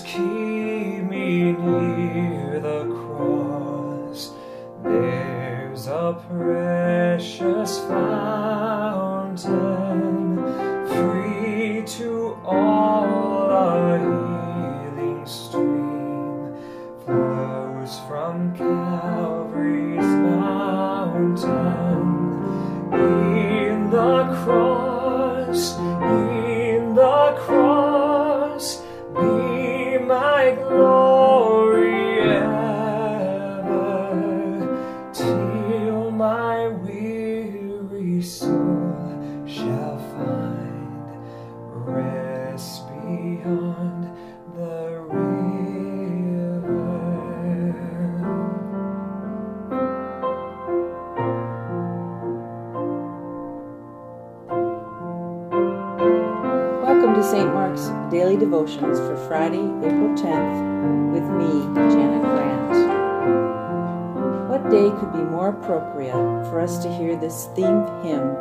Keep me near the cross. There's a precious fountain, free to all a healing stream flows from Calvary's mountain. In the cross, Daily Devotions for Friday, April 10th, with me, Janet Grant. What day could be more appropriate for us to hear this theme hymn,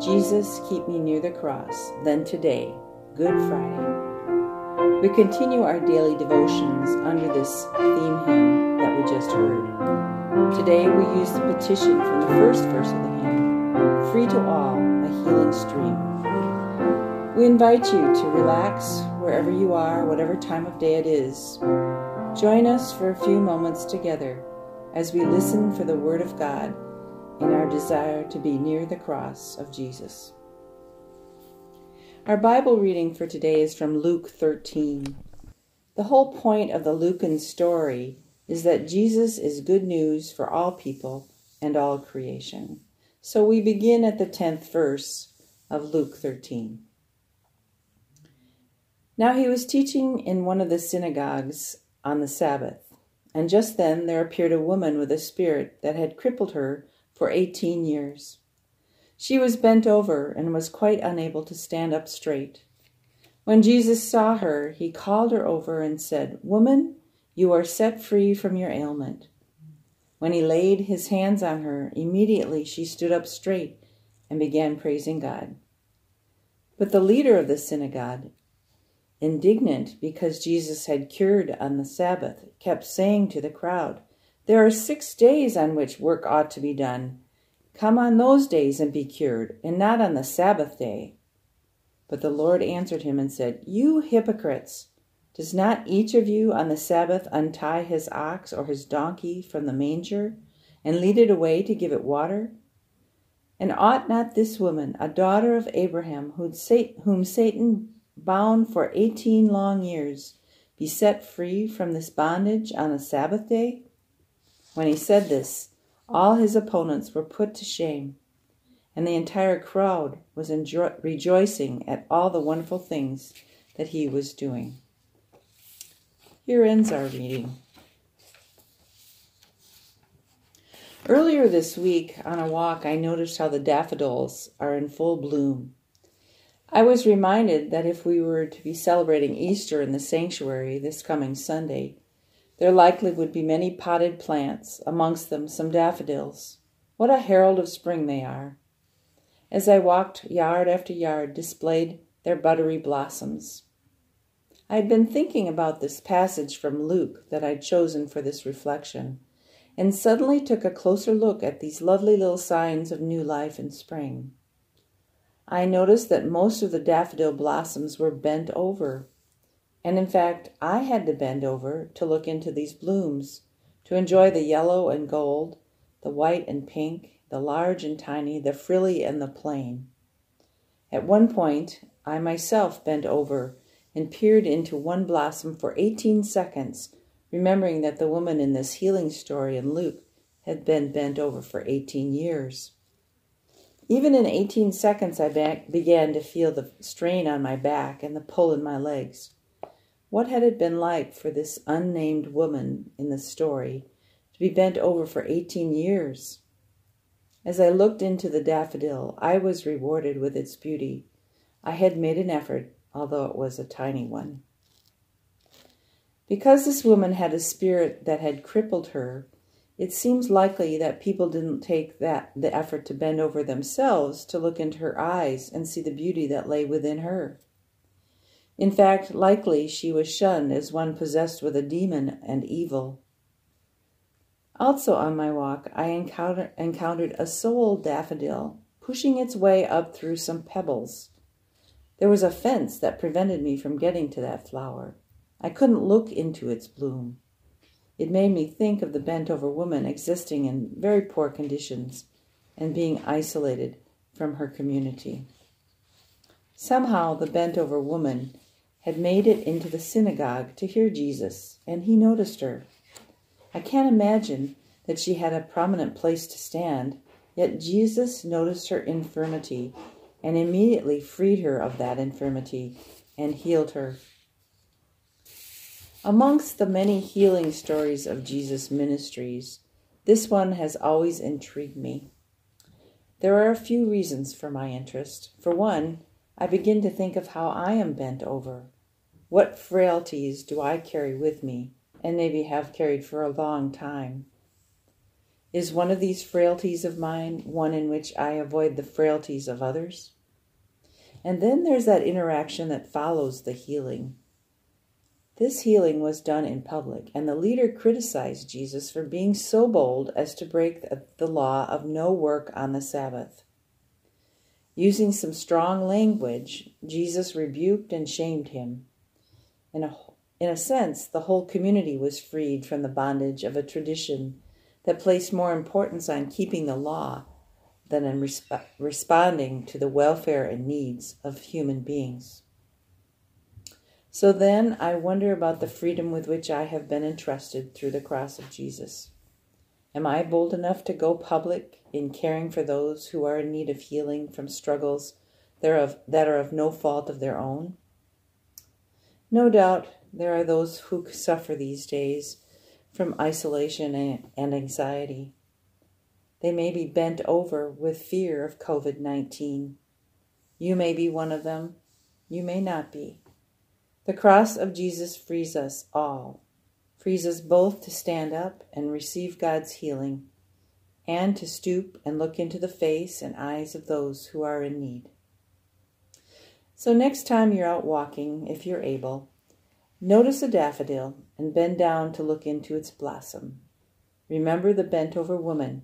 Jesus Keep Me Near the Cross, than today, Good Friday? We continue our daily devotions under this theme hymn that we just heard. Today we use the petition from the first verse of the hymn, Free to All, a Healing Stream. We invite you to relax wherever you are, whatever time of day it is. Join us for a few moments together as we listen for the Word of God in our desire to be near the cross of Jesus. Our Bible reading for today is from Luke 13. The whole point of the Lucan story is that Jesus is good news for all people and all creation. So we begin at the 10th verse of Luke 13. Now he was teaching in one of the synagogues on the Sabbath, and just then there appeared a woman with a spirit that had crippled her for eighteen years. She was bent over and was quite unable to stand up straight. When Jesus saw her, he called her over and said, Woman, you are set free from your ailment. When he laid his hands on her, immediately she stood up straight and began praising God. But the leader of the synagogue, indignant because Jesus had cured on the Sabbath, kept saying to the crowd, There are six days on which work ought to be done. Come on those days and be cured, and not on the Sabbath day. But the Lord answered him and said, You hypocrites! Does not each of you on the Sabbath untie his ox or his donkey from the manger and lead it away to give it water? And ought not this woman, a daughter of Abraham, whom Satan bound for eighteen long years, be set free from this bondage on a Sabbath day? When he said this, all his opponents were put to shame, and the entire crowd was enjo- rejoicing at all the wonderful things that he was doing. Here ends our reading. Earlier this week on a walk, I noticed how the daffodils are in full bloom. I was reminded that if we were to be celebrating Easter in the sanctuary this coming Sunday, there likely would be many potted plants, amongst them some daffodils. What a herald of spring they are! As I walked yard after yard, displayed their buttery blossoms. I had been thinking about this passage from Luke that I'd chosen for this reflection, and suddenly took a closer look at these lovely little signs of new life in spring. I noticed that most of the daffodil blossoms were bent over. And in fact, I had to bend over to look into these blooms, to enjoy the yellow and gold, the white and pink, the large and tiny, the frilly and the plain. At one point, I myself bent over and peered into one blossom for 18 seconds, remembering that the woman in this healing story in Luke had been bent over for 18 years. Even in 18 seconds, I began to feel the strain on my back and the pull in my legs. What had it been like for this unnamed woman in the story to be bent over for 18 years? As I looked into the daffodil, I was rewarded with its beauty. I had made an effort, although it was a tiny one. Because this woman had a spirit that had crippled her, it seems likely that people didn't take that the effort to bend over themselves to look into her eyes and see the beauty that lay within her. In fact, likely she was shunned as one possessed with a demon and evil. Also on my walk, I encounter, encountered a sole daffodil pushing its way up through some pebbles. There was a fence that prevented me from getting to that flower. I couldn't look into its bloom. It made me think of the bent over woman existing in very poor conditions and being isolated from her community. Somehow, the bent over woman had made it into the synagogue to hear Jesus, and he noticed her. I can't imagine that she had a prominent place to stand, yet Jesus noticed her infirmity and immediately freed her of that infirmity and healed her. Amongst the many healing stories of Jesus' ministries, this one has always intrigued me. There are a few reasons for my interest. For one, I begin to think of how I am bent over. What frailties do I carry with me? and maybe have carried for a long time. Is one of these frailties of mine one in which I avoid the frailties of others? And then there's that interaction that follows the healing. This healing was done in public, and the leader criticized Jesus for being so bold as to break the law of no work on the Sabbath. Using some strong language, Jesus rebuked and shamed him. In a in a sense, the whole community was freed from the bondage of a tradition that placed more importance on keeping the law than in resp- responding to the welfare and needs of human beings. So then I wonder about the freedom with which I have been entrusted through the cross of Jesus. Am I bold enough to go public in caring for those who are in need of healing from struggles that are of, that are of no fault of their own? No doubt there are those who suffer these days from isolation and anxiety. They may be bent over with fear of COVID 19. You may be one of them. You may not be. The cross of Jesus frees us all, frees us both to stand up and receive God's healing, and to stoop and look into the face and eyes of those who are in need. So, next time you're out walking, if you're able, Notice a daffodil and bend down to look into its blossom. Remember the bent over woman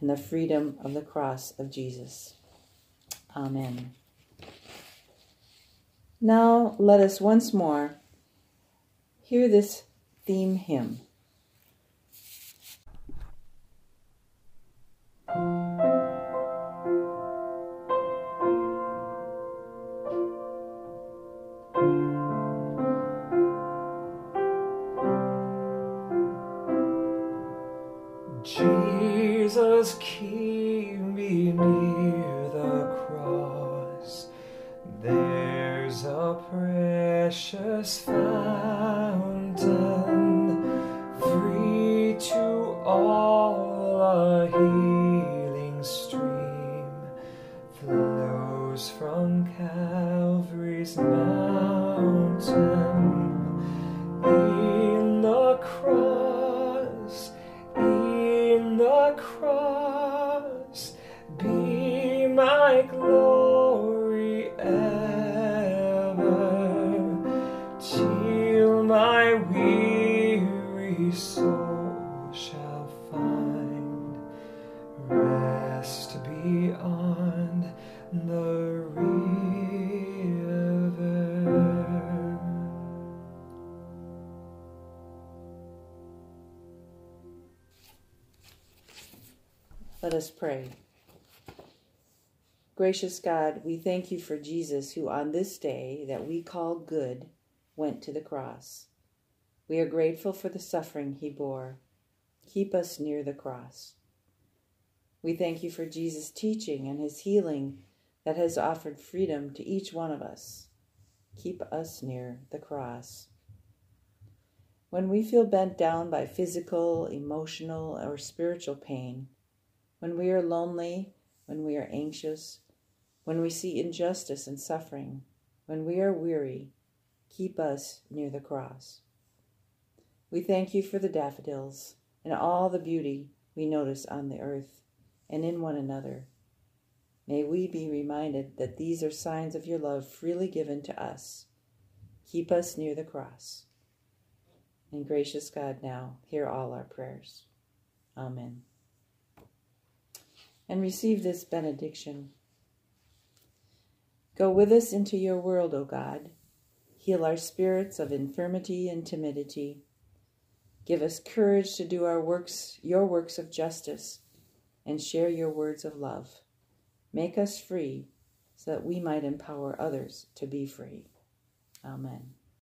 and the freedom of the cross of Jesus. Amen. Now let us once more hear this theme hymn. Precious fountain, free to all, a healing stream flows from Calvary's mountain. In the cross, in the cross, be my glory us pray. Gracious God, we thank you for Jesus, who on this day that we call good went to the cross. We are grateful for the suffering he bore. Keep us near the cross. We thank you for Jesus' teaching and his healing that has offered freedom to each one of us. Keep us near the cross. When we feel bent down by physical, emotional, or spiritual pain, when we are lonely, when we are anxious, when we see injustice and suffering, when we are weary, keep us near the cross. We thank you for the daffodils and all the beauty we notice on the earth and in one another. May we be reminded that these are signs of your love freely given to us. Keep us near the cross. And gracious God, now hear all our prayers. Amen. And receive this benediction. Go with us into your world, O God. Heal our spirits of infirmity and timidity. Give us courage to do our works, your works of justice, and share your words of love. Make us free so that we might empower others to be free. Amen.